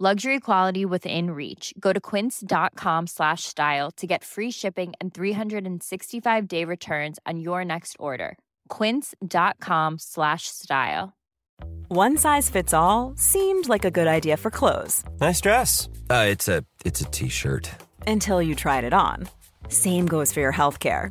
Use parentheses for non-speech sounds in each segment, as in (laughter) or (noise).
Luxury quality within reach. Go to quince.com slash style to get free shipping and 365-day returns on your next order. quince.com slash style. One size fits all seemed like a good idea for clothes Nice dress. Uh, it's a it's a t-shirt. until you tried it on. Same goes for your healthcare.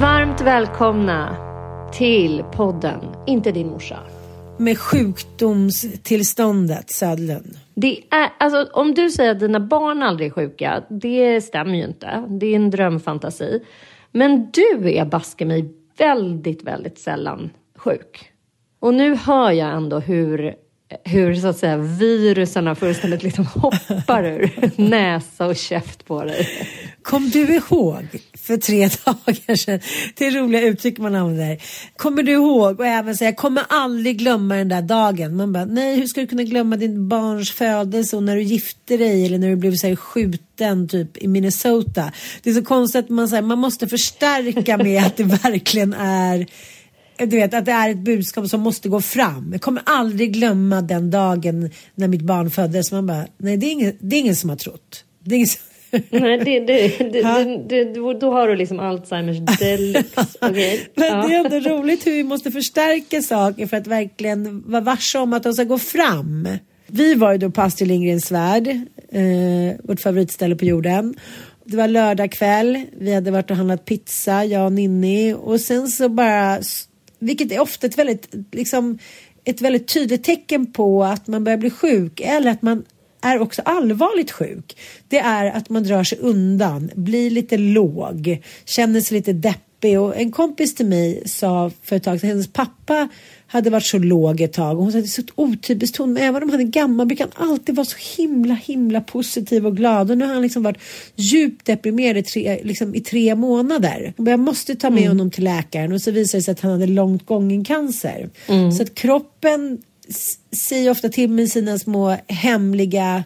Varmt välkomna till podden Inte din morsa. med sjukdomstillståndet Södlund. Det är, alltså, om du säger att dina barn aldrig är sjuka, det stämmer ju inte. Det är en drömfantasi. Men du är baske mig väldigt, väldigt sällan sjuk. Och nu hör jag ändå hur, hur så att säga virusarna fullständigt liksom (laughs) hoppar ur näsa och käft på dig. Kom du ihåg för tre (laughs) dagar sedan, det är roliga uttryck man använder. Kommer du ihåg och även säga, jag kommer aldrig glömma den där dagen. Man bara, nej hur ska du kunna glömma din barns födelse och när du gifte dig eller när du blev så här, skjuten typ i Minnesota. Det är så konstigt att man, så här, man måste förstärka med att det verkligen är du vet att det är ett budskap som måste gå fram. Jag kommer aldrig glömma den dagen när mitt barn föddes. Man bara, nej det är ingen, det är ingen som har trott. Det är ingen som... (laughs) Nej, det, det, det, det, då har du liksom Alzheimers deluxe. (laughs) Okay. Men Ja. det är ändå (laughs) roligt hur vi måste förstärka saker för att verkligen vara varse om att de ska gå fram. Vi var ju då på Astrid Lindgrens Värld, eh, vårt favoritställe på jorden. Det var lördag kväll, vi hade varit och handlat pizza, jag och Ninni. Och sen så bara, vilket är ofta ett väldigt, liksom, ett väldigt tydligt tecken på att man börjar bli sjuk eller att man är också allvarligt sjuk. Det är att man drar sig undan, blir lite låg, känner sig lite deppig. Och en kompis till mig sa för ett tag sedan, hennes pappa hade varit så låg ett tag och hon sa att det är så otypiskt hon, men även om han är gammal brukar han alltid vara så himla himla positiv och glad och nu har han liksom varit djupt deprimerad i tre, liksom i tre månader. Jag måste ta med honom till läkaren och så visade det sig att han hade långt gången cancer. Så att kroppen säger ofta till med sina små hemliga,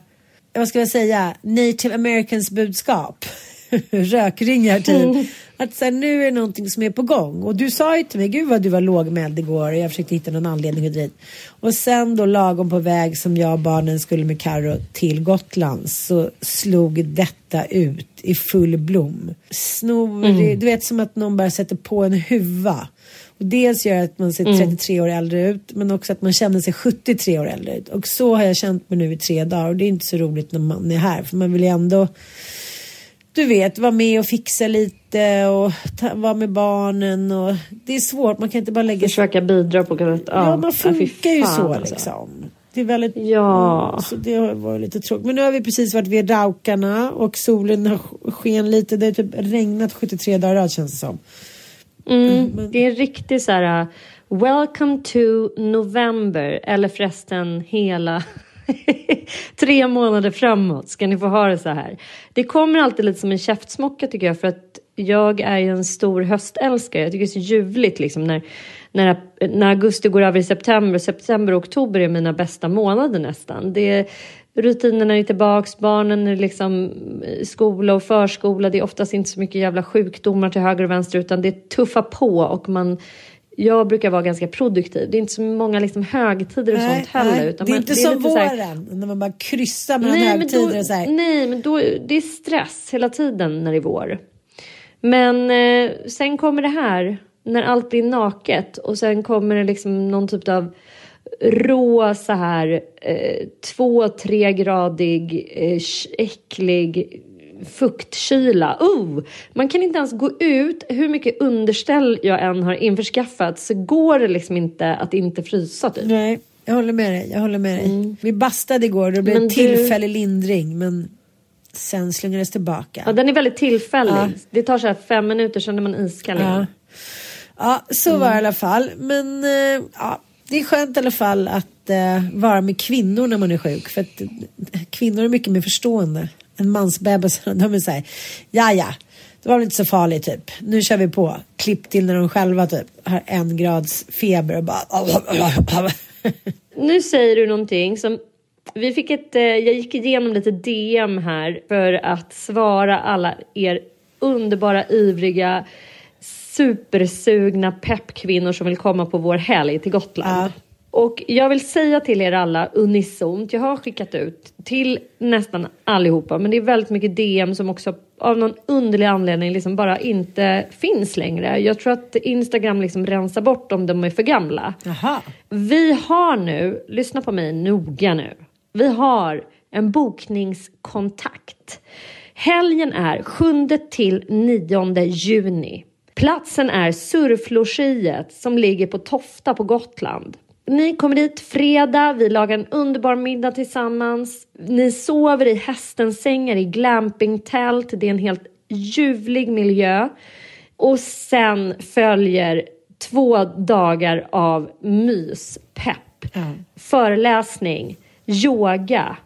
vad ska jag säga, native americans budskap. (laughs) Rökringar typ. Att så här, nu är det någonting som är på gång. Och du sa ju till mig, gud vad du var lågmäld igår. Och jag försökte hitta någon anledning och dit. Och sen då lagom på väg som jag och barnen skulle med Karo till Gotland så slog detta ut i full blom. Snorig, du vet som att någon bara sätter på en huva. Dels gör att man ser 33 år äldre ut men också att man känner sig 73 år äldre ut. Och så har jag känt mig nu i tre dagar och det är inte så roligt när man är här för man vill ju ändå du vet, vara med och fixa lite och ta, vara med barnen och det är svårt, man kan inte bara lägga. Försöka bidra på något sätt. Ja, man funkar ju så alltså. liksom. Det är väldigt... Ja. Så det har varit lite tråkigt. Men nu har vi precis varit vid Raukarna och solen har sken lite. Det har typ regnat 73 dagar rad känns det som. Mm, Det är en riktig så här... uh, Welcome to November. Eller förresten hela... (laughs) Tre månader framåt ska ni få ha det så här. Det kommer alltid lite som en käftsmocka tycker jag för att jag är ju en stor höstälskare. Jag tycker det är så ljuvligt liksom när, när, när augusti går över i september. September och oktober är mina bästa månader nästan. Det är, rutinerna är tillbaks, barnen är liksom i skola och förskola. Det är oftast inte så mycket jävla sjukdomar till höger och vänster utan det tuffar på och man jag brukar vara ganska produktiv. Det är inte så många liksom högtider och sånt heller. Utan det är inte är som så här- våren när man bara kryssar mellan men högtider då, och så här. nej, men då, det är stress hela tiden när det är vår. Men eh, sen kommer det här, när allt blir naket och sen kommer det liksom någon typ av rå så här eh, två, tre gradig eh, äcklig fuktkyla. Oh, man kan inte ens gå ut. Hur mycket underställ jag än har införskaffat så går det liksom inte att inte frysa typ. Nej, jag håller med dig. Jag håller med dig. Vi bastade igår och det blev Men en du- tillfällig lindring. Men sen slungades tillbaka. Ja, den är väldigt tillfällig. Ja. Det tar så här fem minuter sen är man iskall. Ja. Ja, så var det i alla fall. Men eh, ja, det är skönt i alla fall att eh, vara med kvinnor när man är sjuk. För att eh, kvinnor är mycket mer förstående. En mansbebis, (laughs) de är såhär, ja ja, det var väl inte så farligt typ. Nu kör vi på. Klipp till när de själva typ har en grads feber och bara... (laughs) Nu säger du någonting som... Vi fick ett, eh, jag gick igenom lite DM här för att svara alla er underbara, ivriga, supersugna peppkvinnor som vill komma på vår helg till Gotland. Och jag vill säga till er alla unisont, jag har skickat ut till nästan allihopa, men det är väldigt mycket DM som också av någon underlig anledning liksom bara inte finns längre. Jag tror att Instagram liksom rensar bort om de är för gamla. Jaha. Vi har nu, lyssna på mig noga nu. Vi har en bokningskontakt. Helgen är 7 till 9 juni. Platsen är Surflogiet som ligger på Tofta på Gotland. Ni kommer dit fredag, vi lagar en underbar middag tillsammans. Ni sover i hästens sängar i glampingtält. Det är en helt ljuvlig miljö. Och sen följer två dagar av mys, pepp, föreläsning, yoga,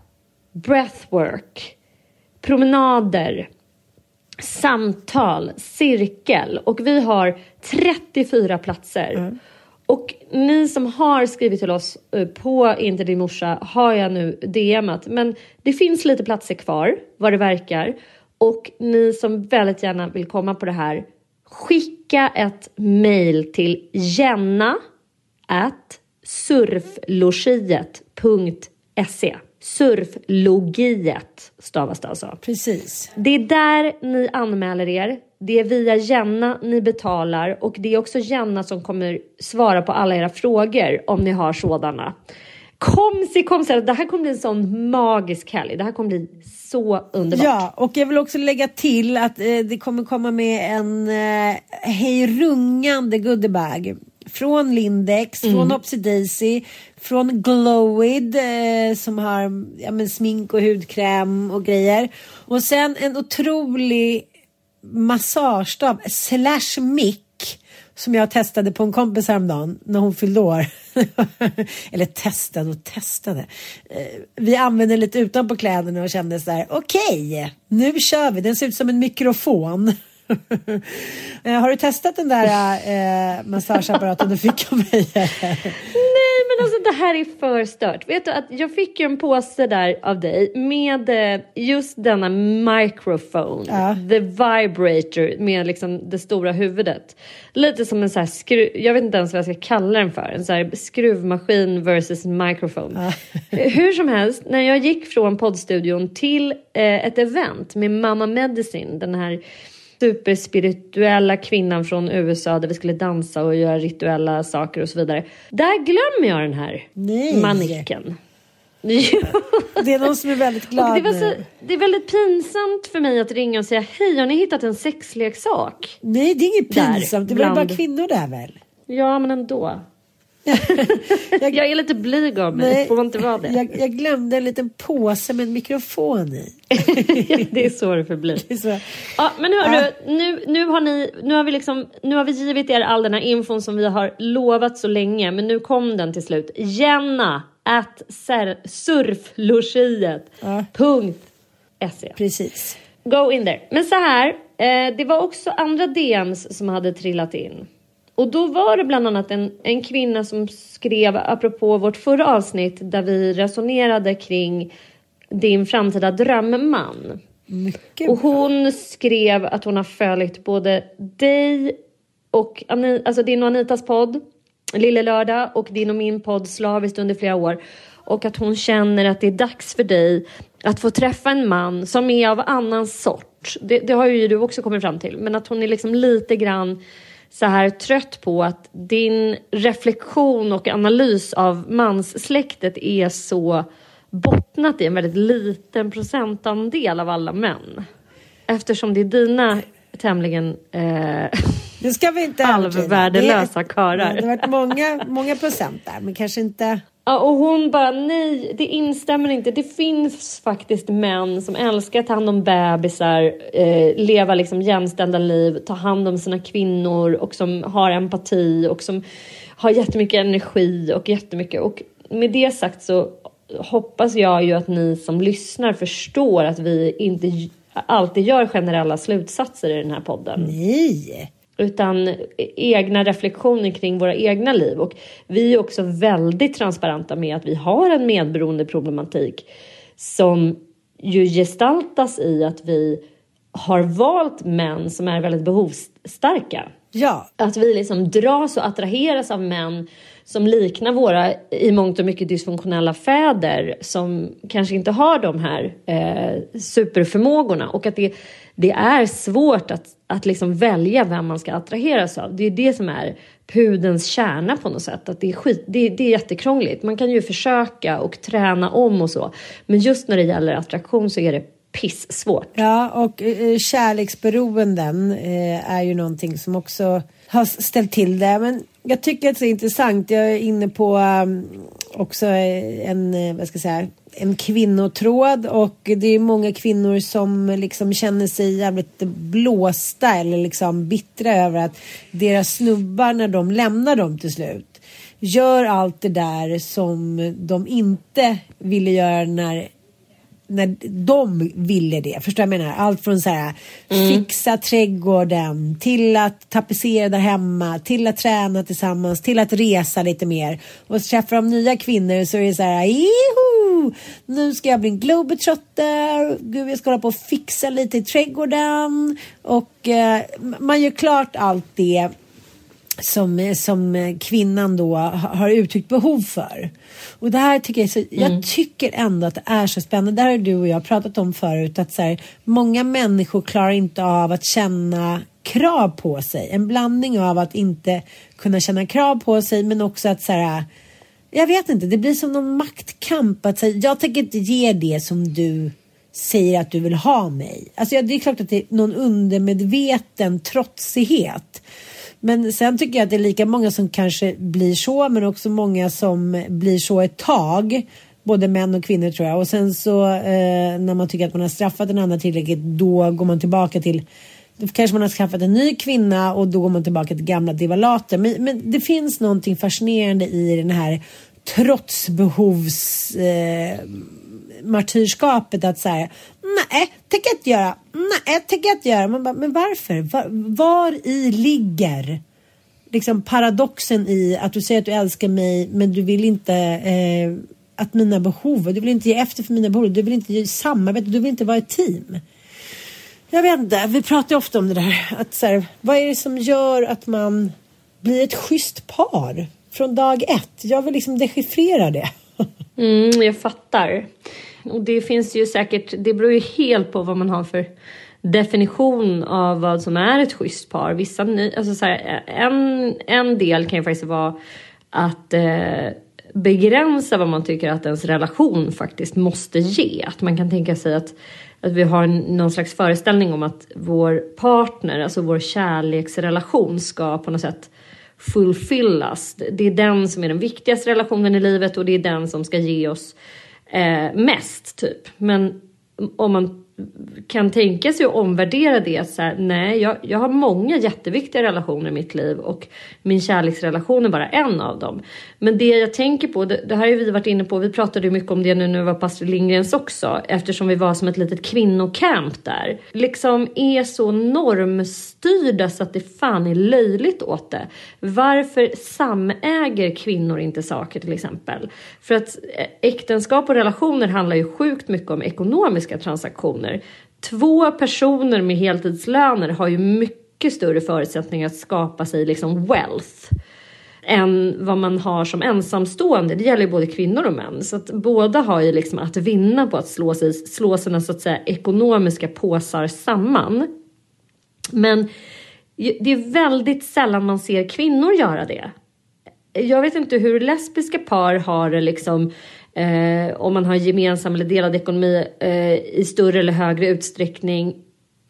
breathwork, promenader, samtal, cirkel och vi har 34 platser. Och ni som har skrivit till oss eh, på Inte din morsa har jag nu DMat. Men det finns lite platser kvar vad det verkar. Och ni som väldigt gärna vill komma på det här. Skicka ett mail till jenna at surflogiet.se Surflogiet stavas det alltså. Precis. Det är där ni anmäler er. Det är via Jenna ni betalar och det är också Jenna som kommer svara på alla era frågor om ni har sådana. Kom se, kom se. Det här kommer bli en sån magisk helg. Det här kommer bli så underbart. Ja, och jag vill också lägga till att eh, det kommer komma med en eh, hejrungande goodiebag. Från Lindex, Mm. från Hopsy Daisy, från Glowid eh, som har ja, men smink och hudkräm och grejer. Och sen en otrolig massagestav slash mick som jag testade på en kompis häromdagen när hon fyllde år. (laughs) Eller testade och testade. Eh, Vi använde lite utanpå kläderna och kände så här, okej, nu kör vi. Den ser ut som en mikrofon. (laughs) Eh, Har du testat den där eh, massageapparaten du fick av mig? Nej men alltså det här är för stört. Vet du att jag fick ju en påse där av dig med eh, just denna microphone. Ja. The vibrator med liksom det stora huvudet. Lite som en så här skruv, jag vet inte ens vad jag ska kalla den för. En så här skruvmaskin versus microphone. (laughs) Hur som helst, när jag gick från poddstudion till eh, ett event med Mama Medicine, den här superspirituella kvinnan från USA där vi skulle dansa och göra rituella saker och så vidare. Där glömmer jag den här Nej. manicken. (laughs) Det är någon som är väldigt Och glad det, var så, det är väldigt pinsamt för mig att ringa och säga hej, har ni hittat en sexleksak? Nej, det är inget Där, pinsamt. Det var ju bara bland- kvinnor där väl? Ja, men ändå. Jag, jag, är lite blyg av mig, nej, får man inte vara det? Jag, jag, glömde en liten påse med en mikrofon i. (laughs) det är så det förblir. Så. Ja, men hörru, ja. nu, nu, har ni, nu, har vi liksom, nu har vi givit er all den här infon som vi har lovat så länge, men nu kom den till slut. Jenna at surflogiet. Ja. Se. Precis. Go in there. Men så här, eh, det var också andra DMs som hade trillat in. Och då var det bland annat en, en kvinna som skrev, apropå vårt förra avsnitt, där vi resonerade kring din framtida drömman. Mycket och hon skrev att hon har följt både dig och alltså din och Anitas podd, Lille Lördag, och din och min podd slaviskt under flera år. Och att hon känner att det är dags för dig att få träffa en man som är av annan sort. Det, det har ju du också kommit fram till. Men att hon är liksom lite grann så här trött på att din reflektion och analys av manssläktet är så bottnat i en väldigt liten procentandel av alla män. Eftersom det är dina tämligen eh, det ska vi inte halvvärdelösa karlar. Det har varit många, många procent där, men kanske inte Ja, och hon bara nej, det instämmer inte. Det finns faktiskt män som älskar att ta hand om bebisar, eh, leva liksom jämställda liv, ta hand om sina kvinnor och som har empati och som har jättemycket energi och jättemycket. Och med det sagt så hoppas jag ju att ni som lyssnar förstår att vi inte alltid gör generella slutsatser i den här podden. Nej! Utan egna reflektioner kring våra egna liv. Och vi är också väldigt transparenta med att vi har en medberoende problematik som ju gestaltas i att vi har valt män som är väldigt behovsstarka. Ja. Att vi liksom dras och attraheras av män som liknar våra i mångt och mycket dysfunktionella fäder som kanske inte har de här eh, superförmågorna och att det, det är svårt att, att liksom välja vem man ska attraheras av. Det är det som är pudens kärna på något sätt. Att det, är skit, det, det är jättekrångligt. Man kan ju försöka och träna om och så. Men just när det gäller attraktion så är det pissvårt. Ja, och eh, kärleksberoenden eh, är ju någonting som också har ställt till det. Men jag tycker att det är intressant. Jag är inne på um, också eh, en, eh, vad ska jag säga, en kvinnotråd och det är många kvinnor som liksom känner sig jävligt blåsta eller liksom bittra över att deras snubbar när de lämnar dem till slut gör allt det där som de inte ville göra när när de ville det. Förstår jag menar? Allt från så här mm. fixa trädgården till att tapetsera där hemma, till att träna tillsammans, till att resa lite mer. Och så träffar de nya kvinnor så är det så här, Juhu! nu ska jag bli en globetrotter, gud jag ska hålla på och fixa lite i trädgården. Och eh, man gör klart allt det som, som kvinnan då har uttryckt behov för. Och det här tycker jag, så, mm. jag tycker ändå att det är så spännande. Det här har du och jag pratat om förut. Att så här, många människor klarar inte av att känna krav på sig. En blandning av att inte kunna känna krav på sig men också att så här, jag vet inte, det blir som någon maktkamp. Att, så här, jag tänker inte ge det som du säger att du vill ha mig. Alltså, det är klart att det är någon undermedveten trotsighet. Men sen tycker jag att det är lika många som kanske blir så men också många som blir så ett tag. Både män och kvinnor tror jag. Och sen så eh, när man tycker att man har straffat den andra tillräckligt då går man tillbaka till då kanske man har skaffat en ny kvinna och då går man tillbaka till gamla divalater. Men, men det finns någonting fascinerande i den här trotsbehovs eh, martyrskapet att säga nej, tänker jag inte göra, nej, tänker jag inte göra. Man bara, men varför? Var, var i ligger liksom paradoxen i att du säger att du älskar mig men du vill inte eh, att mina behov, du vill inte ge efter för mina behov, du vill inte ge samarbete, du vill inte vara ett team. Jag vet inte, vi pratar ofta om det där. Att så här, vad är det som gör att man blir ett schysst par från dag ett? Jag vill liksom dechiffrera det. Mm, jag fattar. Och det finns ju säkert, det beror ju helt på vad man har för definition av vad som är ett schysst par. Vissa, alltså så här, en, en del kan ju faktiskt vara att eh, begränsa vad man tycker att ens relation faktiskt måste ge. Att man kan tänka sig att, att vi har någon slags föreställning om att vår partner, alltså vår kärleksrelation ska på något sätt fullfyllas. Det är den som är den viktigaste relationen i livet och det är den som ska ge oss eh, mest typ. Men om man kan tänka sig att omvärdera det. Så här, nej, jag, jag har många jätteviktiga relationer i mitt liv och min kärleksrelation är bara en av dem. Men det jag tänker på, det, det här har vi varit inne på, vi pratade mycket om det nu när vi var på Astrid Lindgrens också, eftersom vi var som ett litet kvinnocamp där. Liksom är så normstyrda så att det fan är löjligt åt det. Varför samäger kvinnor inte saker till exempel? För att eh, äktenskap och relationer handlar ju sjukt mycket om ekonomiska transaktioner. Två personer med heltidslöner har ju mycket större förutsättningar att skapa sig liksom wealth än vad man har som ensamstående. Det gäller ju både kvinnor och män. Så att båda har ju liksom att vinna på att slå, sig, slå sina så att säga ekonomiska påsar samman. Men det är väldigt sällan man ser kvinnor göra det. Jag vet inte hur lesbiska par har det liksom eh, om man har gemensam eller delad ekonomi eh, i större eller högre utsträckning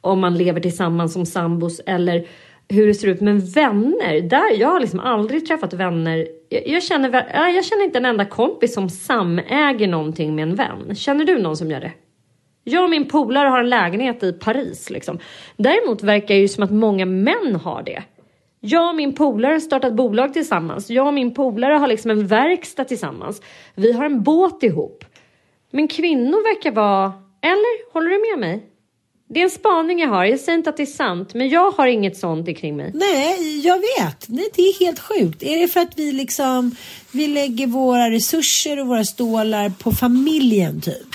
om man lever tillsammans som sambos eller hur det ser ut. Men vänner, där, jag har liksom aldrig träffat vänner. Jag, jag, känner, jag känner inte en enda kompis som samäger någonting med en vän. Känner du någon som gör det? Jag och min polare har en lägenhet i Paris. Liksom. Däremot verkar det ju som att många män har det. Jag och min polare har startat bolag tillsammans. Jag och min polare har liksom en verkstad tillsammans. Vi har en båt ihop. Men kvinnor verkar vara... Eller? Håller du med mig? Det är en spaning jag har. Jag säger inte att det är sant, men jag har inget sånt kring mig. Nej, jag vet. Nej, det är helt sjukt. Är det för att vi liksom vi lägger våra resurser och våra stålar på familjen typ?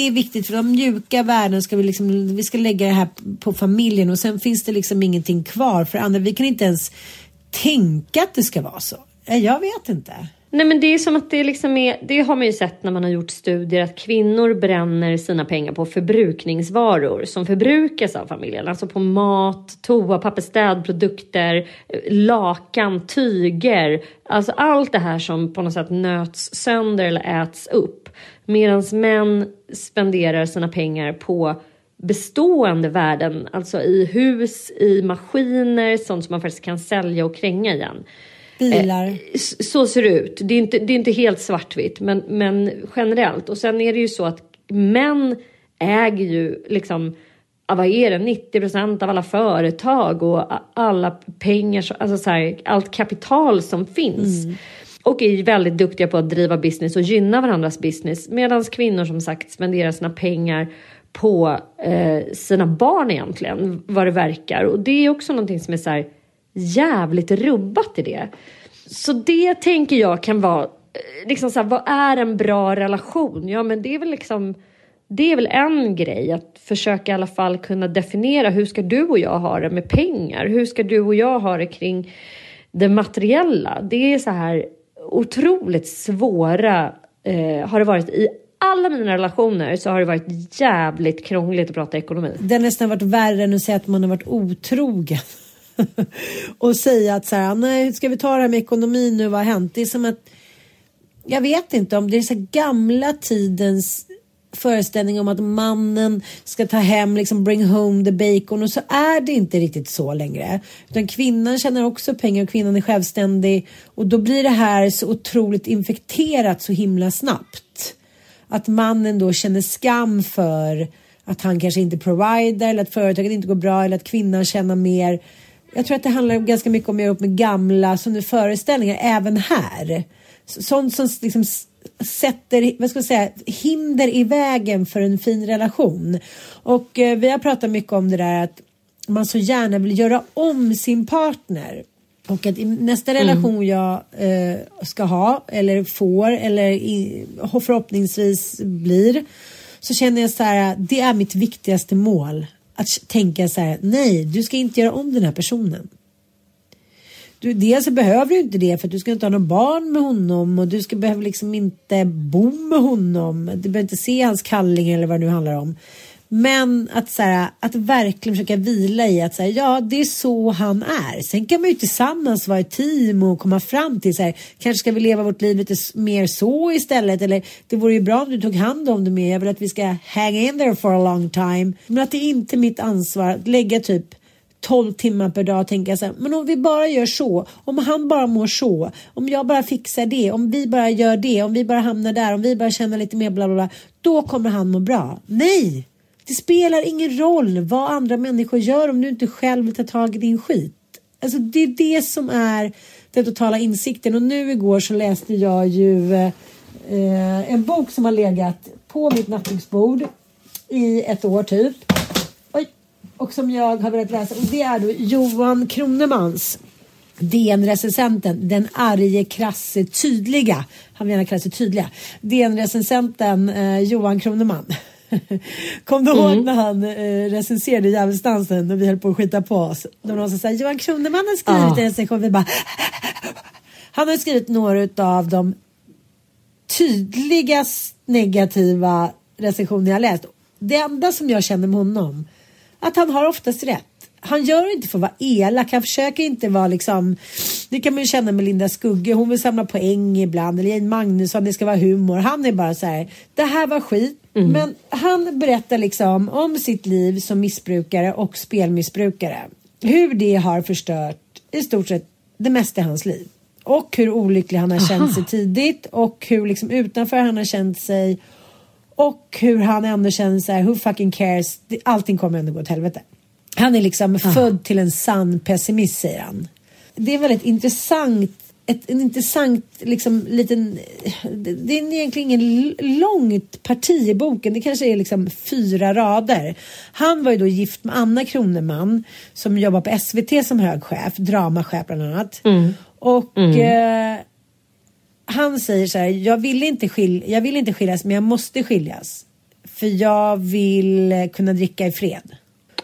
Det är viktigt för de mjuka värdena ska vi liksom, vi ska lägga det här på familjen och sen finns det liksom ingenting kvar för andra. Vi kan inte ens tänka att det ska vara så. Jag vet inte. Nej men det är som att det liksom är, det har man ju sett när man har gjort studier att kvinnor bränner sina pengar på förbrukningsvaror som förbrukas av familjen. Alltså på mat, toapapper, städprodukter, lakan, tyger. Alltså allt det här som på något sätt nöts sönder eller äts upp. Medan män spenderar sina pengar på bestående värden, alltså i hus, i maskiner, sånt som man faktiskt kan sälja och kränga igen. Bilar. Eh, så ser det ut. Det är inte, det är inte helt svartvitt, men, men generellt. Och sen är det ju så att män äger ju liksom vad är det, 90 procent av alla företag och alla pengar, alltså så här, allt kapital som finns. Mm. Och är väldigt duktiga på att driva business och gynna varandras business. Medan kvinnor som sagt spenderar sina pengar på eh, sina barn egentligen, vad det verkar. Och det är också någonting som är så här, jävligt rubbat i det. Så det tänker jag kan vara, eh, liksom så här, vad är en bra relation? Ja men det är väl liksom, det är väl en grej att försöka i alla fall kunna definiera hur ska du och jag ha det med pengar? Hur ska du och jag ha det kring det materiella? Det är så här otroligt svåra, eh, har det varit i alla mina relationer så har det varit jävligt krångligt att prata ekonomi. Det har nästan varit värre än att säga att man har varit otrogen. (laughs) och säga att så här, nej, ska vi ta det här med ekonomin nu, vad har hänt? Det är som att, jag vet inte om det är så gamla tidens föreställning om att mannen ska ta hem, liksom bring home the bacon och så är det inte riktigt så längre. Utan kvinnan tjänar också pengar och kvinnan är självständig och då blir det här så otroligt infekterat så himla snabbt. Att mannen då känner skam för att han kanske inte provider eller att företaget inte går bra eller att kvinnan tjänar mer jag tror att det handlar ganska mycket om att göra upp med gamla sådana föreställningar även här. Sånt som liksom sätter vad ska jag säga, hinder i vägen för en fin relation. Och eh, vi har pratat mycket om det där att man så gärna vill göra om sin partner. Och att i nästa mm. relation jag eh, ska ha eller får eller i, förhoppningsvis blir så känner jag så här, det är mitt viktigaste mål att tänka så här, nej, du ska inte göra om den här personen. Du, dels så behöver du inte det för att du ska inte ha någon barn med honom och du ska behöva liksom inte bo med honom. Du behöver inte se hans kalling eller vad det nu handlar om. Men att, så här, att verkligen försöka vila i att så här, ja, det är så han är. Sen kan man ju tillsammans vara ett team och komma fram till så här, kanske ska vi leva vårt liv lite mer så istället. Eller det vore ju bra om du tog hand om det mer. Jag vill att vi ska hang in there for a long time. Men att det är inte mitt ansvar att lägga typ 12 timmar per dag och tänka så här, men om vi bara gör så, om han bara mår så, om jag bara fixar det, om vi bara gör det, om vi bara hamnar där, om vi bara känner lite mer bla bla bla, då kommer han må bra. Nej! Det spelar ingen roll vad andra människor gör om du inte själv vill ta tag i din skit. Alltså det är det som är den totala insikten och nu igår så läste jag ju eh, en bok som har legat på mitt nattduksbord i ett år typ. Och som jag har velat läsa och det är då Johan Kronemans DN-recensenten, den arge, krasse, tydliga, han menar krasse, tydliga, DN-recensenten eh, Johan Kroneman. (laughs) Kom du ihåg när han eh, recenserade Djävulsdansen och vi höll på att skita på oss? Då någon som sa Johan Kroneman har skrivit en recension. Vi bara (laughs) Han har skrivit några av de tydligast negativa recensioner jag läst. Det enda som jag känner med honom, att han har oftast rätt. Han gör det inte för att vara elak, han försöker inte vara liksom, det kan man ju känna med Linda Skugge, hon vill samla poäng ibland, eller Jane Magnusson, det ska vara humor. Han är bara så här, det här var skit, mm. men han berättar liksom om sitt liv som missbrukare och spelmissbrukare. Hur det har förstört i stort sett det mesta i hans liv. Och hur olycklig han har Aha. känt sig tidigt och hur liksom utanför han har känt sig och hur han ändå känner så här, who fucking cares, allting kommer ändå gå åt helvete. Han är liksom ah. född till en sann pessimist säger han. Det är väldigt intressant ett, en intressant liksom liten, det är egentligen ingen långt parti i boken, det kanske är liksom fyra rader. Han var ju då gift med Anna Kroneman som jobbar på SVT som hög chef, dramachef bland annat. Mm. Och mm. Eh, han säger så här, jag vill, inte skil jag vill inte skiljas men jag måste skiljas. För jag vill kunna dricka i fred.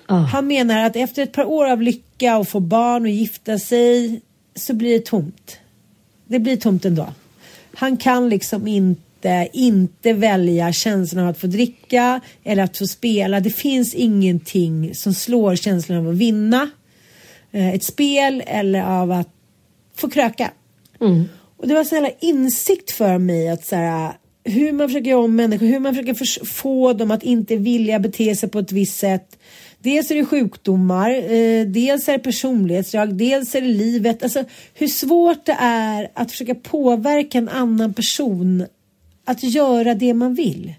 Oh. Han menar att efter ett par år av lycka och få barn och gifta sig så blir det tomt. Det blir tomt ändå. Han kan liksom inte, inte välja känslan av att få dricka eller att få spela. Det finns ingenting som slår känslan av att vinna eh, ett spel eller av att få kröka. Mm. Och det var en sån insikt för mig att så här, hur man försöker göra om människor, hur man försöker få dem att inte vilja bete sig på ett visst sätt. Dels är det sjukdomar, eh, dels är det personlighetsdrag, dels är det livet. Alltså hur svårt det är att försöka påverka en annan person att göra det man vill.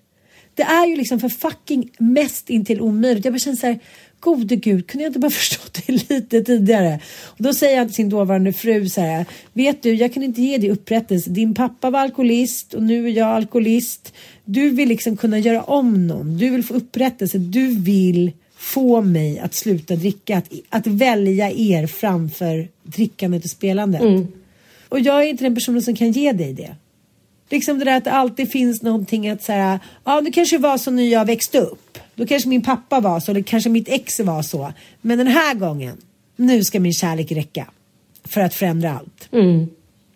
Det är ju liksom för fucking mest intill omöjligt. Jag bara känner så här, gode gud, kunde jag inte bara (laughs) förstått det lite tidigare? Och då säger han till sin dåvarande fru så här, vet du, jag kan inte ge dig upprättelse. Din pappa var alkoholist och nu är jag alkoholist. Du vill liksom kunna göra om någon. Du vill få upprättelse. Du vill få mig att sluta dricka. Att, att välja er framför drickandet och spelandet. Mm. Och jag är inte den personen som kan ge dig det. Liksom det där att det alltid finns någonting att säga, ja det kanske var så när jag växte upp. Då kanske min pappa var så, eller kanske mitt ex var så. Men den här gången, nu ska min kärlek räcka. För att förändra allt. Mm.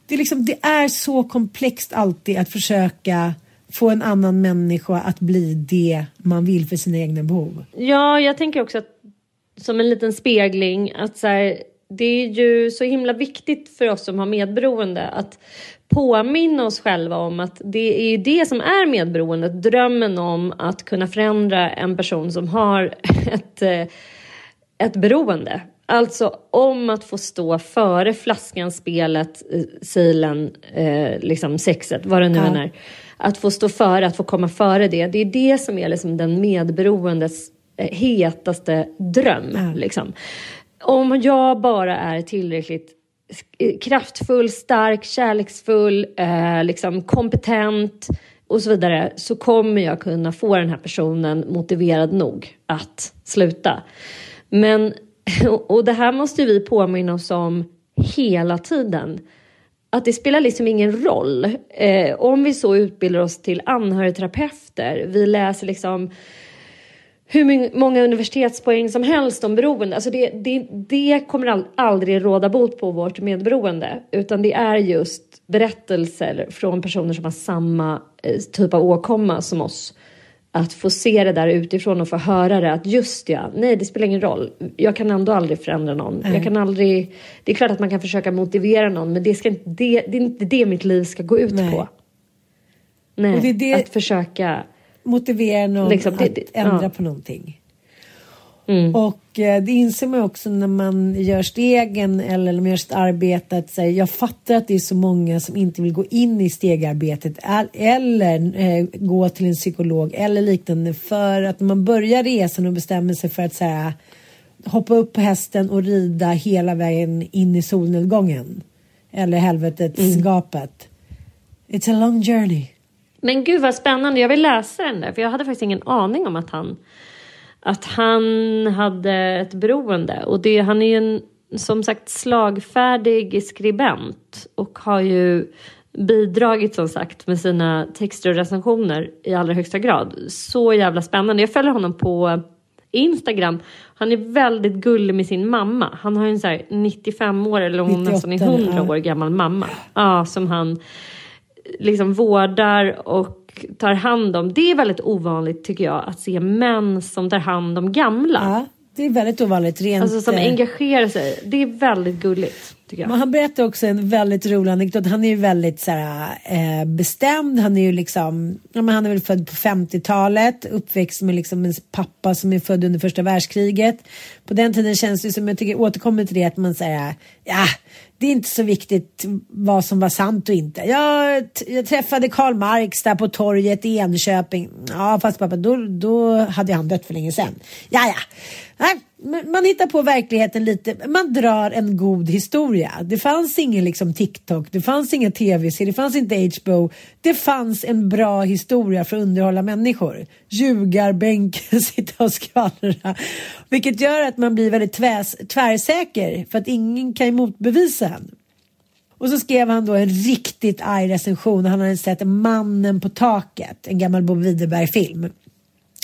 Det, är liksom, det är så komplext alltid att försöka få en annan människa att bli det man vill för sina egna behov. Ja, jag tänker också att som en liten spegling att så här, det är ju så himla viktigt för oss som har medberoende att påminna oss själva om att det är ju det som är medberoendet, drömmen om att kunna förändra en person som har (laughs) ett, eh, ett beroende. Alltså om att få stå före flaskan, spelet, silen, eh, liksom sexet, vad det nu ja. än är. Att få stå före, att få komma före det. Det är det som är liksom den medberoendes eh, hetaste dröm. Ja. Liksom. Om jag bara är tillräckligt eh, kraftfull, stark, kärleksfull, eh, liksom kompetent och så vidare så kommer jag kunna få den här personen motiverad nog att sluta. Men, (laughs) och det här måste vi påminna oss om hela tiden. Att det spelar liksom ingen roll. Eh, om vi så utbildar oss till anhörigterapeuter, vi läser liksom hur många universitetspoäng som helst om beroende. Alltså det, det, det kommer aldrig råda bot på vårt medberoende utan det är just berättelser från personer som har samma eh, typ av åkomma som oss. Att få se det där utifrån och få höra det att just ja, nej det spelar ingen roll. Jag kan ändå aldrig förändra någon. Jag kan aldrig, det är klart att man kan försöka motivera någon men det, ska inte, det, det är inte det mitt liv ska gå ut nej. på. Nej, det det... att försöka motivera någon liksom, det, att ändra ja. på någonting. Mm. Och eh, det inser man också när man gör stegen eller när man gör sitt arbete. Att, här, jag fattar att det är så många som inte vill gå in i stegarbetet eller eh, gå till en psykolog eller liknande. För att när man börjar resan och bestämmer sig för att så här, hoppa upp på hästen och rida hela vägen in i solnedgången. Eller helvetets mm. gapet. It's a long journey. Men gud vad spännande, jag vill läsa den där för jag hade faktiskt ingen aning om att han att han hade ett beroende och det, han är ju en som sagt slagfärdig skribent och har ju bidragit som sagt med sina texter och recensioner i allra högsta grad. Så jävla spännande. Jag följer honom på Instagram. Han är väldigt gullig med sin mamma. Han har en så 95 år eller hon nästan är 100 år gammal mamma. Ja, som han liksom vårdar och tar hand om. Det är väldigt ovanligt tycker jag att se män som tar hand om gamla. Ja, det är väldigt ovanligt. Rent, alltså som eh, engagerar sig. Det är väldigt gulligt. Men han berättar också en väldigt rolig anekdot. Han är ju väldigt så här, eh, bestämd. Han är ju liksom, ja, men han är väl född på 50-talet, uppväxt med liksom en pappa som är född under första världskriget. På den tiden känns det som, jag tycker återkommer till det, att man säger ja, det är inte så viktigt vad som var sant och inte. Jag, jag träffade Karl Marx där på torget i Enköping. Ja, fast pappa, då, då hade han dött för länge sedan. Ja, ja. Man hittar på verkligheten lite. Man drar en god historia. Det fanns ingen liksom TikTok, det fanns inga TV-serier, det fanns inte HBO. Det fanns en bra historia för att underhålla människor. Ljugarbänken, (laughs) sitta och skvallra. Vilket gör att man blir väldigt tvärs, tvärsäker för att ingen kan ju motbevisa en. Och så skrev han då en riktigt arg recension. Han hade sett Mannen på taket, en gammal Bo Widerberg-film.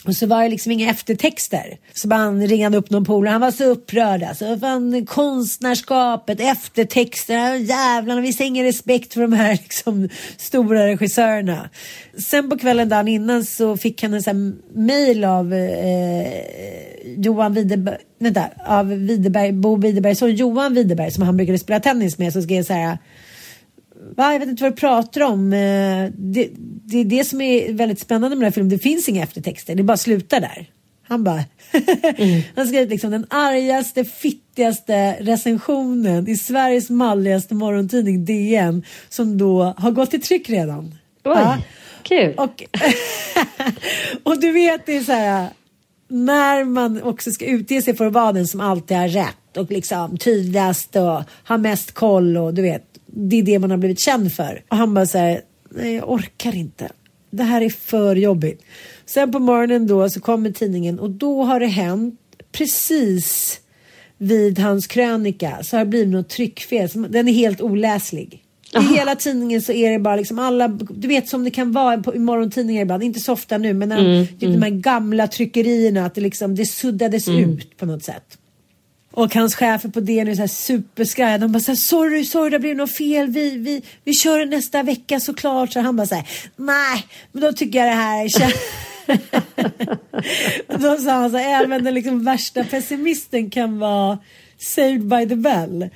Och så var det liksom inga eftertexter. Så bara han ringade upp någon polare. Han var så upprörd. Alltså, fan, konstnärskapet, eftertexterna, jävlarna visar ingen respekt för de här (laughs) liksom, stora regissörerna. Sen på kvällen dagen innan så fick han en sån mail av eh, Johan Widerberg, vänta, av Widerberg, Bo Widerberg, så Johan Widerberg som han brukade spela tennis med. Så skrev så här Va, jag vet inte vad du pratar om. Eh, det, det är det som är väldigt spännande med den här filmen. Det finns inga eftertexter. Det bara slutar där. Han bara... (laughs) mm. Han skrev liksom den argaste, fittigaste recensionen i Sveriges malligaste morgontidning DN som då har gått i tryck redan. Oj, ja. kul. Och, (laughs) och du vet, det är så här när man också ska utge sig för att vara den som alltid har rätt och liksom tydligast och har mest koll och du vet det är det man har blivit känd för. Och han bara säger nej jag orkar inte. Det här är för jobbigt. Sen på morgonen då så kommer tidningen och då har det hänt precis vid hans krönika så har det blivit något tryckfel. Den är helt oläslig. I hela tidningen så är det bara liksom alla, du vet som det kan vara på, i morgontidningar ibland, inte så ofta nu, men när mm, de, mm. de här gamla tryckerierna, att det liksom det suddades mm. ut på något sätt. Och hans chefer på DN är så här superskraja. De bara så här, sorry, sorry, det blev något fel. Vi, vi, vi kör nästa vecka såklart. Så han bara så här, nej, men då tycker jag det här är (laughs) Då sa han så här, även den liksom värsta pessimisten kan vara saved by the bell.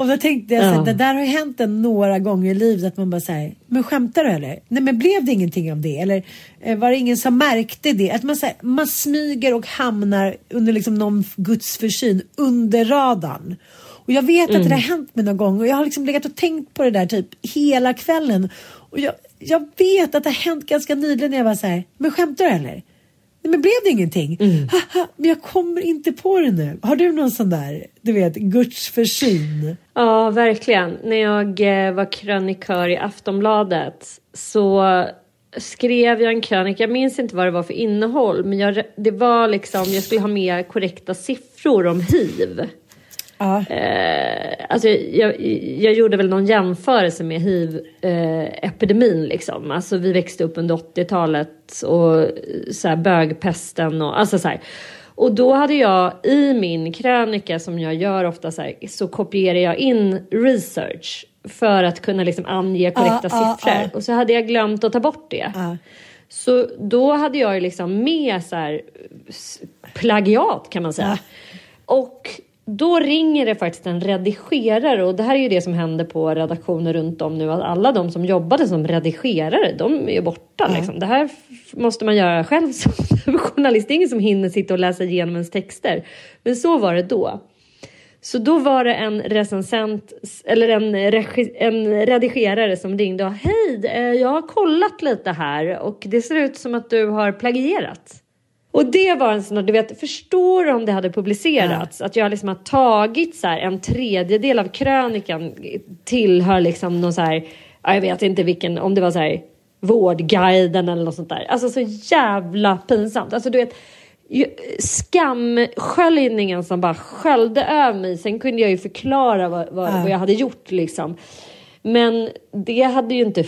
Och då tänkte jag, så ja. det där har hänt en några gånger i livet att man bara säger, men skämtar du eller? Nej men blev det ingenting av det? Eller eh, var det ingen som märkte det? Att man, här, man smyger och hamnar under liksom någon guds försyn under radarn. Och jag vet mm. att det har hänt mig någon gång och jag har liksom legat och tänkt på det där typ hela kvällen. Och jag, jag vet att det har hänt ganska nyligen när jag var så här, men skämtar du eller? Nej, men blev det ingenting? Mm. men jag kommer inte på det nu. Har du någon sån där, du vet, Guds försyn? Ja, verkligen. När jag eh, var krönikör i Aftonbladet så skrev jag en krönika. Jag minns inte vad det var för innehåll, men jag, det var liksom, jag skulle ha med korrekta siffror om hiv. Ja. Eh, alltså jag, jag, gjorde väl någon jämförelse med hiv-epidemin. Eh, liksom. Alltså vi växte upp under 80-talet och så här, bögpesten och alltså så här. Och då hade jag i min krönika som jag gör ofta så, här, så kopierar jag in research för att kunna liksom ange korrekta uh, siffror. Uh, och så hade jag glömt att ta bort det. Så då hade jag liksom med så här, plagiat kan man säga. Och då ringer det faktiskt en redigerare och det här är ju det som händer på redaktioner runt om nu. Att alla de som jobbade som redigerare, de är ju borta. Mm. Liksom. Det här måste man göra själv som (laughs) journalist. Det är ingen som hinner sitta och läsa igenom ens texter. Men så var det då. Så då var det en recensent, eller en, en redigerare som ringde och hej, eh, jag har kollat lite här och det ser ut som att du har plagierat. Och det var en sån, du vet, förstår du om det hade publicerats? Ja. Att jag liksom har tagit så här, en tredjedel av krönikan tillhör liksom någon så här, jag vet inte vilken, om det var så här Vårdguiden eller något sånt där. Alltså så jävla pinsamt. Alltså du vet, skamsköljningen som bara sköljde över mig. Sen kunde jag ju förklara vad, vad, ja. vad jag hade gjort liksom. Men det hade ju inte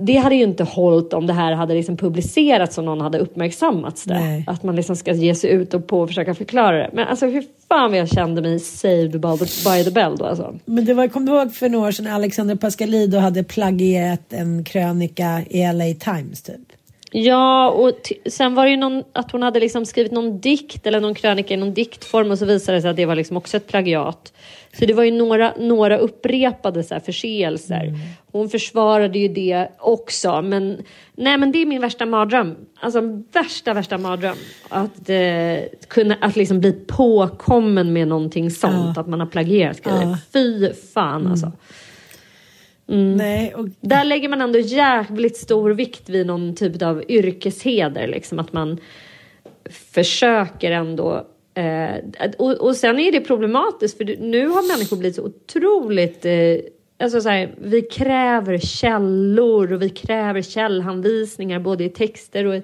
det hade ju inte hållit om det här hade liksom publicerats och någon hade uppmärksammats det. Nej. Att man liksom ska ge sig ut och på och försöka förklara det. Men alltså hur fan vad jag kände mig saved by the, by the bell då alltså. Men det var, kom du ihåg för några år sedan Alexander Pascalido hade plagierat en krönika i LA Times typ? Ja, och sen var det ju någon, att hon hade liksom skrivit någon dikt eller någon krönika i någon diktform och så visade det sig att det var liksom också ett plagiat. Så det var ju några, några upprepade så här förseelser. Mm. Hon försvarade ju det också. Men, nej, men det är min värsta mardröm. Alltså värsta, värsta mardröm. Att, eh, kunna, att liksom bli påkommen med någonting sånt. Ja. Att man har plagierat grejer. Ja. Fy fan mm. alltså. Mm. Nej, och... Där lägger man ändå jävligt stor vikt vid någon typ av yrkesheder. Liksom, att man försöker ändå Eh, och, och sen är det problematiskt för nu har människor blivit så otroligt eh, Alltså så här, vi kräver källor och vi kräver källhanvisningar både i texter och i,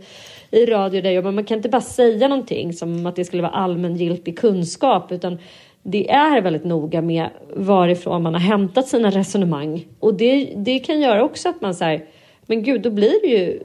i radio. Där jag, man kan inte bara säga någonting som att det skulle vara allmängiltig kunskap utan det är väldigt noga med varifrån man har hämtat sina resonemang. Och det, det kan göra också att man säger men gud, då blir det ju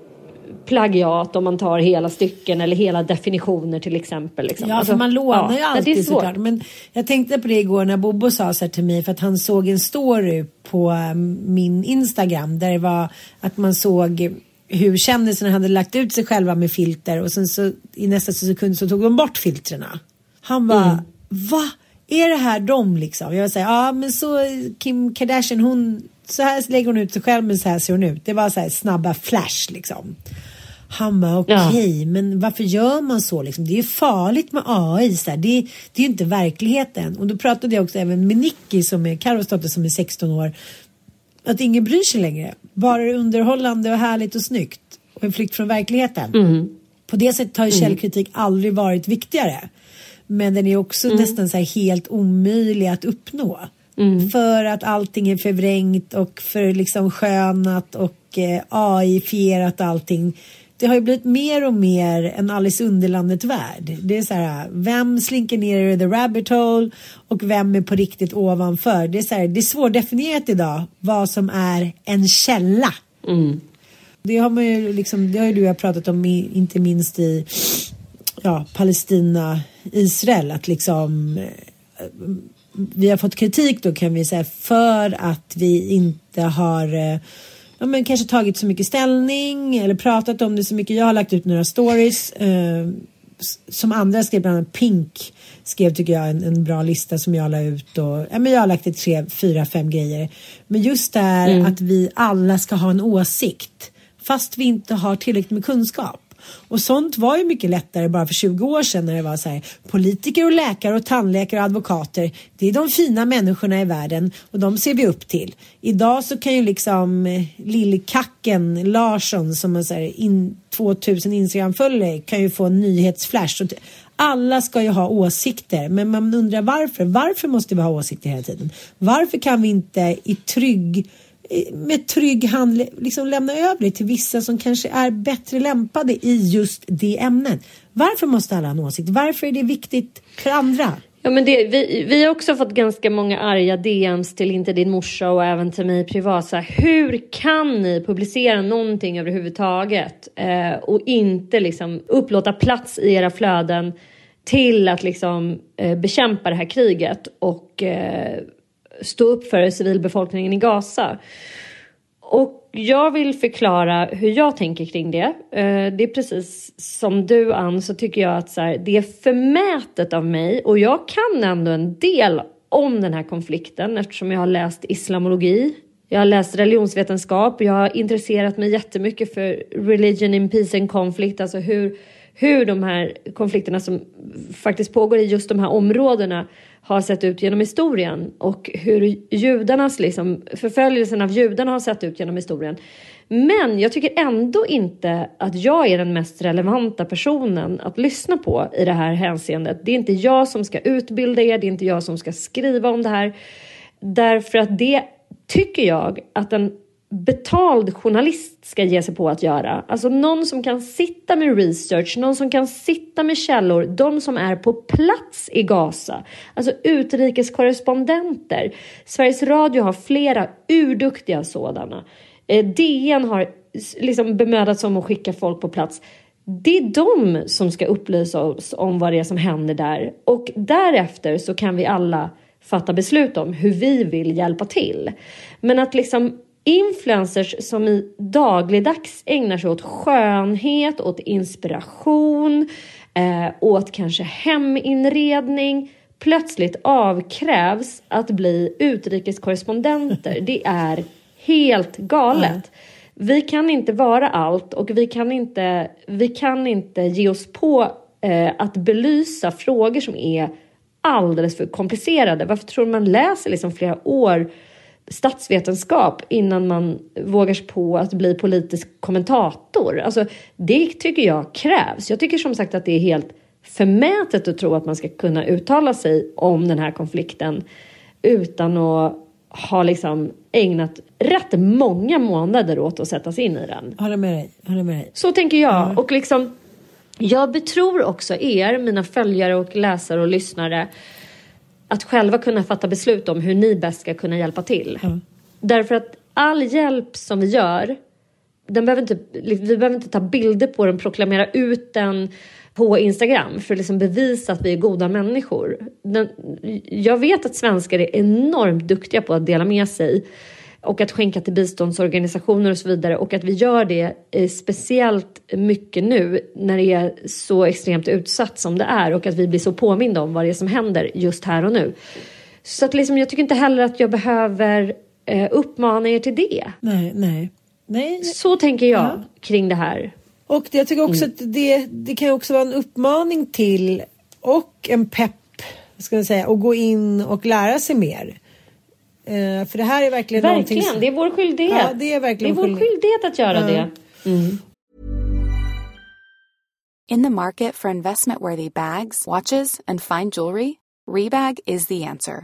plagiat om man tar hela stycken eller hela definitioner till exempel. Liksom. Ja, alltså, för man lånar ja, ju alltid såklart. Men jag tänkte på det igår när Bobo sa så här till mig för att han såg en story på um, min Instagram där det var att man såg hur kändisarna hade lagt ut sig själva med filter och sen så i nästa sekund så tog de bort filtrerna. Han bara, mm. va? Är det här de liksom? Jag säger, ja men så Kim Kardashian hon så här lägger hon ut sig själv men så här ser hon ut. Det var så här snabba flash liksom. Han bara okej, okay, ja. men varför gör man så liksom? Det är farligt med AI. Så här. Det, det är ju inte verkligheten. Och då pratade jag också även med Nicky som är Carros dotter som är 16 år. Att ingen bryr sig längre. Bara det är underhållande och härligt och snyggt. Och en flykt från verkligheten. Mm. På det sättet har ju mm. källkritik aldrig varit viktigare. Men den är också mm. nästan så helt omöjlig att uppnå. Mm. För att allting är förvrängt och för liksom skönat och eh, AI-fierat allting. Det har ju blivit mer och mer en Alice Underlandet-värld. Det är så här, vem slinker ner i the rabbit hole och vem är på riktigt ovanför. Det är, så här, det är svårdefinierat idag vad som är en källa. Mm. Det har man ju liksom, det har ju du och jag pratat om, inte minst i ja, Palestina, Israel, att liksom eh, vi har fått kritik då kan vi säga för att vi inte har eh, ja, men kanske tagit så mycket ställning eller pratat om det så mycket. Jag har lagt ut några stories eh, som andra skrev, bland annat Pink skrev tycker jag en, en, bra lista som jag la ut och ja, men jag har lagt ut tre, fyra, fem grejer. Men just det här mm. att vi alla ska ha en åsikt fast vi inte har tillräckligt med kunskap. Och sånt var ju mycket lättare bara för 20 år sedan när det var så här politiker och läkare och tandläkare och advokater. Det är de fina människorna i världen och de ser vi upp till. Idag så kan ju liksom eh, lillkacken Larsson som har så här, in, 2000 Instagram-följare kan ju få en nyhetsflash. Alla ska ju ha åsikter, men man undrar varför. Varför måste vi ha åsikter hela tiden? Varför kan vi inte i trygg med trygg hand liksom lämna över det till vissa som kanske är bättre lämpade i just det ämnet. Varför måste alla ha en åsikt? Varför är det viktigt för andra? Ja, men det, vi, vi har också fått ganska många arga DMs till inte din morsa och även till mig privat. Så här, hur kan ni publicera någonting överhuvudtaget eh, och inte liksom upplåta plats i era flöden till att liksom eh, bekämpa det här kriget och eh, stå upp för civilbefolkningen i Gaza. Och jag vill förklara hur jag tänker kring det. Eh, det är precis som du Ann så tycker jag att så här, det är förmätet av mig och jag kan ändå en del om den här konflikten eftersom jag har läst islamologi. Jag har läst religionsvetenskap. Jag har intresserat mig jättemycket för religion in peace and conflict, alltså hur, hur de här konflikterna som faktiskt pågår i just de här områdena har sett ut genom historien och hur judarnas, liksom, förföljelsen av judarna har sett ut genom historien. Men jag tycker ändå inte att jag är den mest relevanta personen att lyssna på i det här hänseendet. Det är inte jag som ska utbilda er, det är inte jag som ska skriva om det här. Därför att det tycker jag att en betald journalist ska ge sig på att göra. Alltså någon som kan sitta med research, någon som kan sitta med källor, de som är på plats i Gaza. Alltså utrikeskorrespondenter. Sveriges Radio har flera urduktiga sådana. Eh, DN har liksom bemödat sig om att skicka folk på plats. Det är de som ska upplysa oss om vad det är som händer där och därefter så kan vi alla fatta beslut om hur vi vill hjälpa till. Men att liksom influencers som i dagligdags ägnar sig åt skönhet, åt inspiration, eh, åt kanske heminredning plötsligt avkrävs att bli utrikeskorrespondenter. (laughs) Det är helt galet. Vi kan inte vara allt och vi kan inte, vi kan inte ge oss på eh, att belysa frågor som är alldeles för komplicerade. Varför tror man läser liksom flera år statsvetenskap innan man vågar sig på att bli politisk kommentator? Alltså, det tycker jag krävs. Jag tycker som sagt att det är helt förmätet att tro att man ska kunna uttala sig om den här konflikten utan att ha liksom ägnat rätt många månader åt att sätta sig in i den. Håller med dig. Håller med dig. Så tänker jag. Mm. Och liksom, jag betror också er, mina följare och läsare och lyssnare, att själva kunna fatta beslut om hur ni bäst ska kunna hjälpa till. Mm. Därför att all hjälp som vi gör, den behöver inte, vi behöver inte ta bilder på den, proklamera ut den på Instagram för att liksom bevisa att vi är goda människor. Den, jag vet att svenskar är enormt duktiga på att dela med sig och att skänka till biståndsorganisationer och så vidare och att vi gör det eh, speciellt mycket nu när det är så extremt utsatt som det är och att vi blir så påminda om vad det är som händer just här och nu. Så att liksom, jag tycker inte heller att jag behöver eh, uppmana er till det. Nej, nej. nej. Så tänker jag ja. kring det här. Och det, jag tycker också mm. att det, det kan också vara en uppmaning till och en pepp, ska jag säga, att gå in och lära sig mer. Uh, för det här är verkligen Verkligen, som... det är vår skyldighet. Ja, det är verkligen det är vår skyldighet att göra uh. det. Mm. In the market for investment worthy bags, watches and fine jewelry, Rebag is the answer.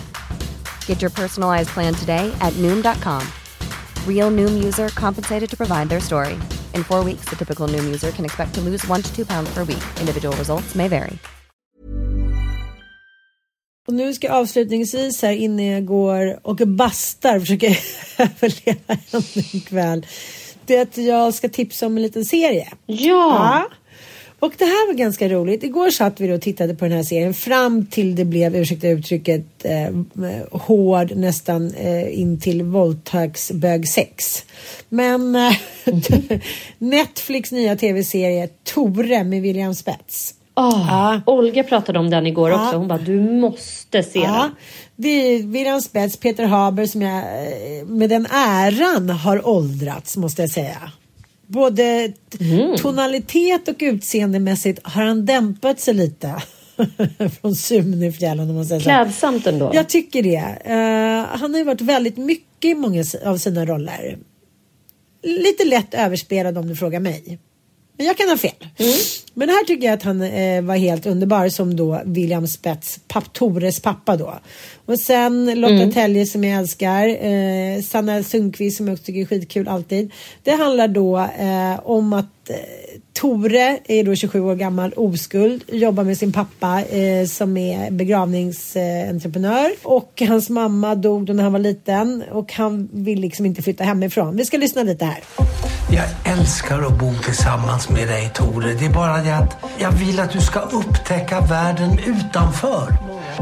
Get your personalized plan today at Noom.com. Real Noom user compensated to provide their story. In four weeks, the typical Noom user can expect to lose one to two pounds per week. Individual results may vary. Och nu ska jag avslutningsvis här innan jag går och bastar försöka (laughs) överleva en kväll. Det är att jag ska tipsa om en liten serie. Ja. Ja. Och det här var ganska roligt. Igår satt vi och tittade på den här serien fram till det blev, ursäkta uttrycket, eh, hård nästan eh, in till våldtäktsbög sex. Men eh, (laughs) Netflix nya tv-serie Tore med William Spets. Åh, Ja. Olga pratade om den igår Ja. också. Hon bara, du måste se Ja, den. det är William Spets, Peter Haber som jag eh, med den äran har åldrats måste jag säga. Både Mm. tonalitet och utseendemässigt har han dämpat sig lite. (laughs) Från Sunefjällen om man säger så. Klädsamt ändå. Jag tycker det. Eh, han har ju varit väldigt mycket i många av sina roller. Lite lätt överspelad om du frågar mig. Men jag kan ha fel. Men här tycker jag att han eh, var helt underbar som då William Spets, papp, Tores pappa då. Och sen Lotta Telje som jag älskar. Eh, Sanna Sundqvist som jag också tycker är skitkul alltid. Det handlar då eh, om att eh, Tore är då 27 år gammal, oskuld, jobbar med sin pappa eh, som är begravningsentreprenör. Och hans mamma dog då när han var liten och han vill liksom inte flytta hemifrån. Vi ska lyssna lite här. Jag älskar att bo tillsammans med dig Tore. Det är bara det att jag vill att du ska upptäcka världen utanför.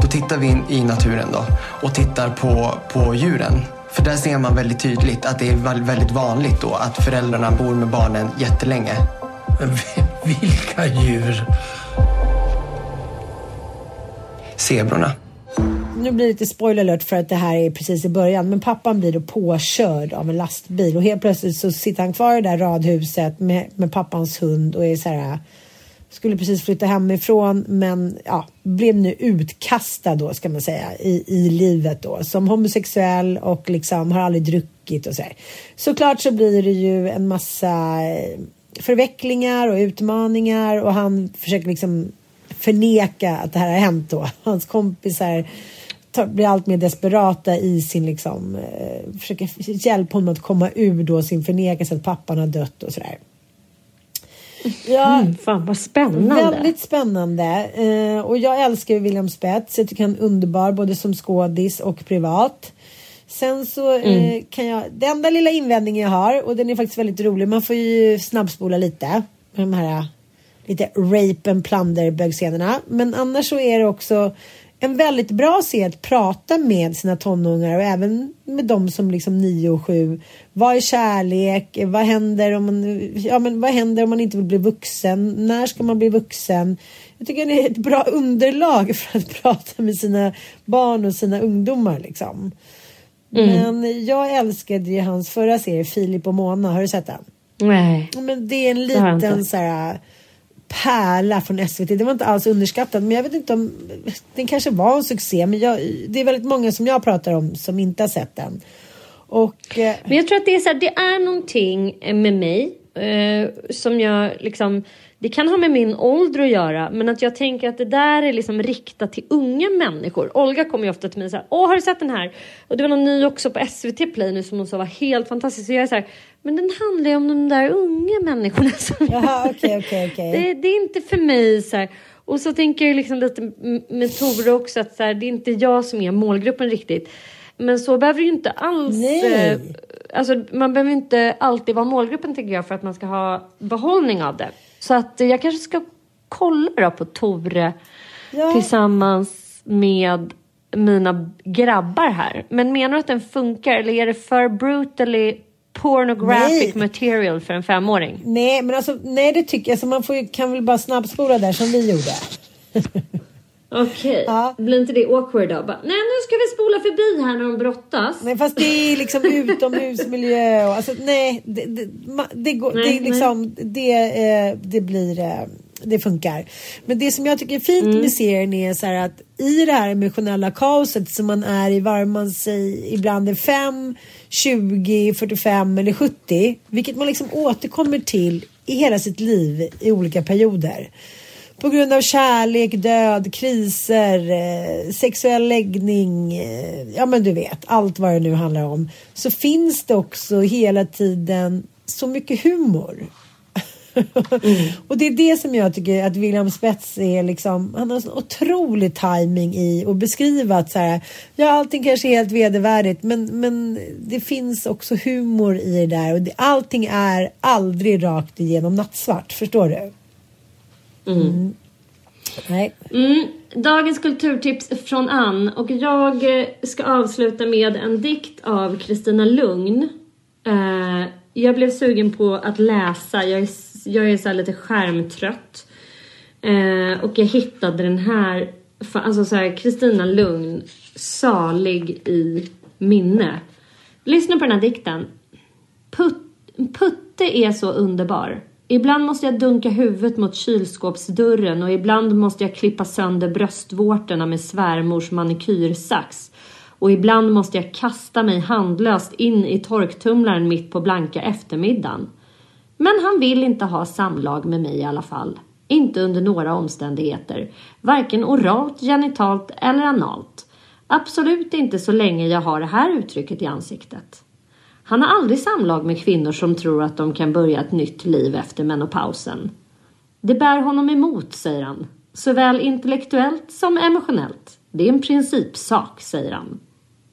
Då tittar vi in i naturen då och tittar på, på djuren. För där ser man väldigt tydligt att det är väl- väldigt vanligt då att föräldrarna bor med barnen jättelänge. (laughs) Vilka djur? Zebrorna. Nu blir det lite spoiler alert för att det här är precis i början. Men pappan blir då påkörd av en lastbil och helt plötsligt så sitter han kvar i det där radhuset med, med pappans hund och är så här. Skulle precis flytta hemifrån men ja, blev nu utkastad då ska man säga i, i livet då som homosexuell och liksom har aldrig druckit och så här. Såklart så blir det ju en massa förvecklingar och utmaningar och han försöker liksom förneka att det här har hänt då. (laughs) Hans kompisar tar, blir allt mer desperata i sin liksom eh, försöker hjälpa honom att komma ur då sin förnekelse att pappan har dött och sådär. Ja, Mm, fan vad spännande. Väldigt spännande. Eh, och jag älskar William Spets. Jag tycker han är underbar både som skådis och privat. Sen så eh, Mm. kan jag, det enda lilla invändningen jag har och den är faktiskt väldigt rolig. Man får ju snabbspola lite. Med de här eh, lite rape and plunder bögscenerna. Men annars så är det också en väldigt bra serie att prata med sina tonåringar och även med de som liksom 9 och 7. Vad är kärlek? Vad händer om man, ja, men vad händer om man inte vill bli vuxen? När ska man bli vuxen? Jag tycker det är ett bra underlag (laughs) för att prata med sina barn och sina ungdomar liksom. Mm. Men jag älskade ju hans förra serie Filip och Mona. Har du sett den? Nej. Men det är en liten så här, pärla från SVT. Det var inte alls underskattat. Men jag vet inte om den kanske var en succé. Men jag, det är väldigt många som jag pratar om som inte har sett den. Och eh, Men jag tror att det är så här, det är någonting med mig eh, som jag liksom, det kan ha med min ålder att göra, men att jag tänker att det där är liksom riktat till unga människor. Olga kommer ju ofta till mig och säger, åh har du sett den här? Och det var någon ny också på SVT Play nu som hon sa var helt fantastisk. Så jag är så här, men den handlar ju om de där unga människorna (laughs) som Jaha, okej, okej, okej. (laughs) det, det är inte för mig så här. Och så tänker jag liksom lite med Tore också att så här, det är inte jag som är målgruppen riktigt. Men så behöver det ju inte alls... Nej. Eh, alltså man behöver inte alltid vara målgruppen tycker jag för att man ska ha behållning av det. Så att jag kanske ska kolla då på Tore Ja. tillsammans med mina grabbar här. Men menar du att den funkar eller är det för brutally pornographic Nej. material för en femåring? nej, men alltså nej det tycker jag. Alltså, man får, kan väl bara snabbspola där som vi gjorde. (laughs) Okej, Ja. blir inte det awkward då? Bara, Nej, nu ska vi spola förbi här när de brottas. Nej fast det är liksom (laughs) utomhusmiljö och alltså nej det, det, det, går, Nej, det är liksom det, eh, det blir eh, det funkar. Men det som jag tycker är fint Mm. med serien är så att i det här emotionella kaoset som man är i var man sig ibland är 5, 20, 45 eller 70 vilket man liksom återkommer till i hela sitt liv i olika perioder. På grund av kärlek, död, kriser, eh, sexuell läggning, eh, ja men du vet, allt vad det nu handlar om. Så finns det också hela tiden så mycket humor. Mm. (laughs) och det är det som jag tycker att William Spets är liksom, han har så otrolig timing i att beskriva att så här, ja allting kanske är helt vedervärdigt men, men det finns också humor i det där och det, allting är aldrig rakt igenom nattsvart, förstår du? Mm. Mm. Nej. Mm. Dagens kulturtips från Ann och jag eh, ska avsluta med en dikt av Kristina Lugn. Uh, jag blev sugen på att läsa. Jag är, jag är så lite skärmtrött. Uh, och jag hittade den här, alltså så här Kristina Lugn, salig i minne. Lyssna på den här dikten. Put, Putte är så underbar. Ibland måste jag dunka huvudet mot kylskåpsdörren och ibland måste jag klippa sönder bröstvårtorna med svärmors manikyrsax. Och ibland måste jag kasta mig handlöst in i torktumlaren mitt på blanka eftermiddagen. Men han vill inte ha samlag med mig i alla fall. Inte under några omständigheter. Varken oralt, genitalt eller analt. Absolut inte så länge jag har det här uttrycket i ansiktet. Han har aldrig samlag med kvinnor som tror att de kan börja ett nytt liv efter menopausen. Det bär honom emot, säger han. Såväl intellektuellt som emotionellt. Det är en principsak, säger han.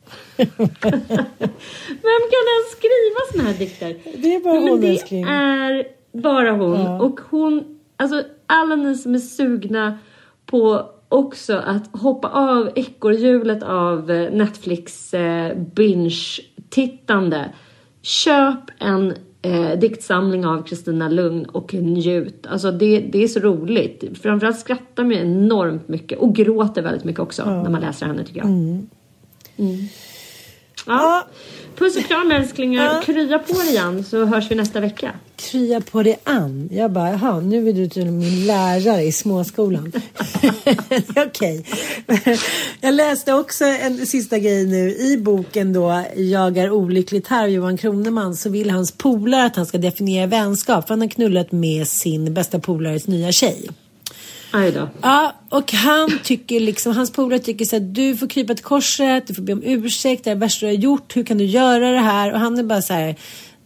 (laughs) Vem kan ens skriva såna här dikter? Det är bara hon Det är bara hon. Ja. Och hon, alltså alla ni som är sugna på också att hoppa av ekorrhjulet av Netflix eh, binge-tittande. Köp en eh, diktsamling av Kristina Lugn och njut. Alltså det, det är så roligt. Framförallt skrattar man enormt mycket och gråter väldigt mycket också när man läser henne tycker jag. Mm. Ja. Puss och kram älsklingar. Ja. Krya på dig igen så hörs vi nästa vecka. Krya på dig an. Jag bara, jaha, nu är du tydligen min lärare i småskolan. (laughs) Okej. Jag läste också en sista grej nu. I boken då, Jag är olyckligt här, Johan Kroneman, så vill hans polare att han ska definiera vänskap. För han har knullat med sin bästa polares nya tjej. Ja, och han tycker liksom, hans polare tycker så att du får krypa till korset, du får be om ursäkt, det är det värsta du har gjort, hur kan du göra det här? Och han är bara så här,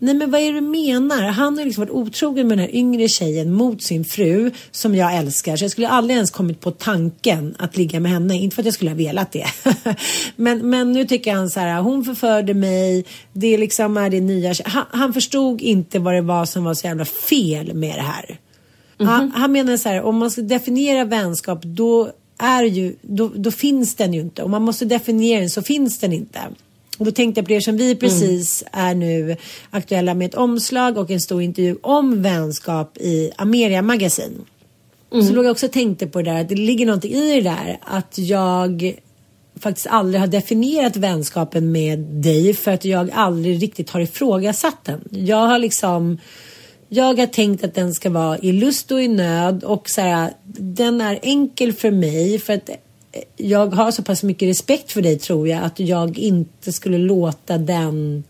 nej men vad är det du menar? Han har liksom varit otrogen med den här yngre tjejen mot sin fru som jag älskar. Så jag skulle aldrig ens kommit på tanken att ligga med henne. Inte för att jag skulle ha velat det. (laughs) men, men nu tycker han så här, hon förförde mig, det liksom är det nya. Han, han förstod inte vad det var som var så jävla fel med det här. Han, han menar så här, om man ska definiera vänskap då är ju, då, då finns den ju inte. Om man måste definiera den så finns den inte. Och då tänkte jag på det som vi precis är nu aktuella med ett omslag och en stor intervju om vänskap i Ameria Magasin. Så låg jag också och tänkte på det där, att det ligger någonting i det där att jag faktiskt aldrig har definierat vänskapen med dig för att jag aldrig riktigt har ifrågasatt den. Jag har liksom jag har tänkt att den ska vara i lust och i nöd och så här, den är enkel för mig för att jag har så pass mycket respekt för dig tror jag att jag inte skulle låta den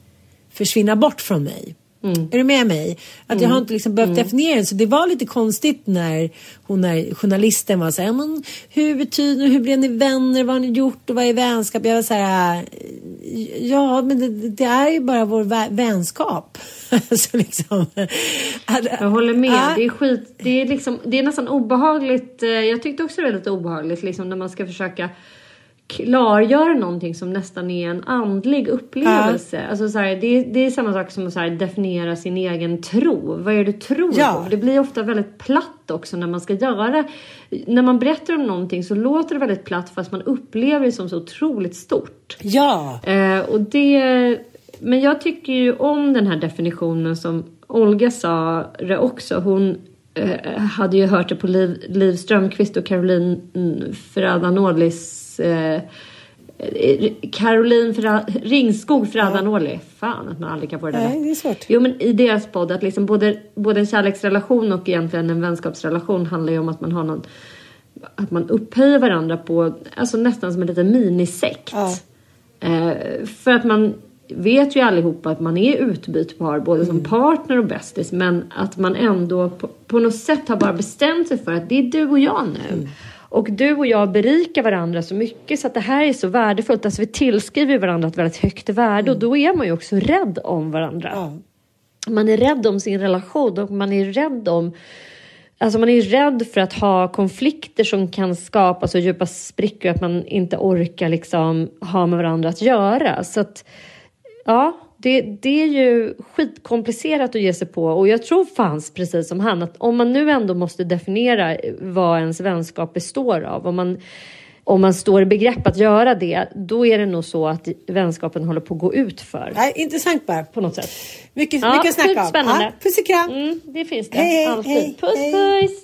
försvinna bort från mig. Är du med mig? Att jag har inte liksom behövt definiera den. Så det var lite konstigt när hon är, journalisten var så här, men hur betyder hur blev ni vänner, vad har ni gjort och vad är vänskap? Jag var så här, ja men det, det är ju bara vår vä- vänskap. (laughs) så liksom, Jag håller med. Ja. Det är skit. Det är, liksom, det är nästan obehagligt. eh, Jag tyckte också det var lite obehagligt liksom, när man ska försöka klargöra någonting som nästan är en andlig upplevelse. Alltså, så här, det, är, det är samma sak som att så här, definiera sin egen tro. Vad är det du tror Ja. på? Det blir ofta väldigt platt också när man ska göra När man berättar om någonting så låter det väldigt platt fast man upplever det som så otroligt stort. ja. Eh, och det, men jag tycker ju om den här definitionen som Olga sa det också. Hon eh, hade ju hört det på Liv, Liv Strömquist och Caroline mm, Ferrada-Nordlis eh, eh, Caroline Ferra, Ringskog Ferrada-Nordli. Fan att man aldrig kan få det där Nej, det är svårt. Jo men i deras podd att liksom både, både en kärleksrelation och egentligen en vänskapsrelation handlar ju om att man har någon att man upphöjer varandra på alltså nästan som en liten minisekt. Ja. Eh, för att man vet ju allihopa att man är utbytbar både som partner och bästis men att man ändå på, på något sätt har bara bestämt sig för att det är du och jag nu. Och du och jag berikar varandra så mycket så att det här är så värdefullt. Alltså vi tillskriver varandra ett väldigt högt värde och då är man ju också rädd om varandra. Man är rädd om sin relation och man är rädd om Alltså man är rädd för att ha konflikter som kan skapa så djupa sprickor att man inte orkar liksom ha med varandra att göra. Så att, ja, det, det är ju skitkomplicerat att ge sig på och jag tror fanns precis som han att om man nu ändå måste definiera vad ens vänskap består av, om man, om man står i begrepp att göra det, då är det nog så att vänskapen håller på att gå ut för. Ja, intressant bara. På något sätt. Mycket, Ja, mycket att snacka om. spännande. Ja, puss och kram. Mm, det finns det. Hej, hej, Alltid. hej, puss hej. puss!